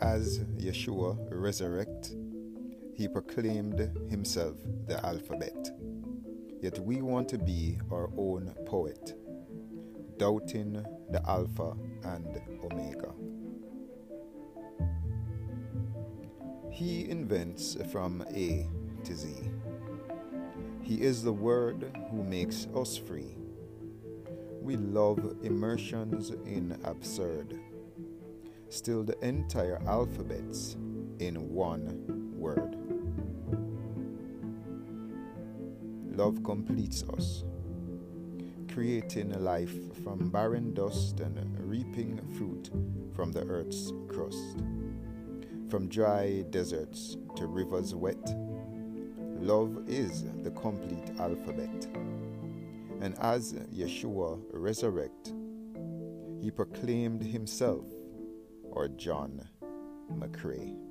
Yeshua resurrect, he proclaimed himself the alphabet. Yet we want to be our own poet, doubting the Alpha and Omega. He invents from A to Z. He is the Word who makes us free. We love immersions in absurd. Still, the entire alphabets in one word. Love completes us, creating life from barren dust and reaping fruit from the earth's crust. From dry deserts to rivers wet, love is the complete alphabet. And as Yeshua resurrected, he proclaimed himself, or John McCrae.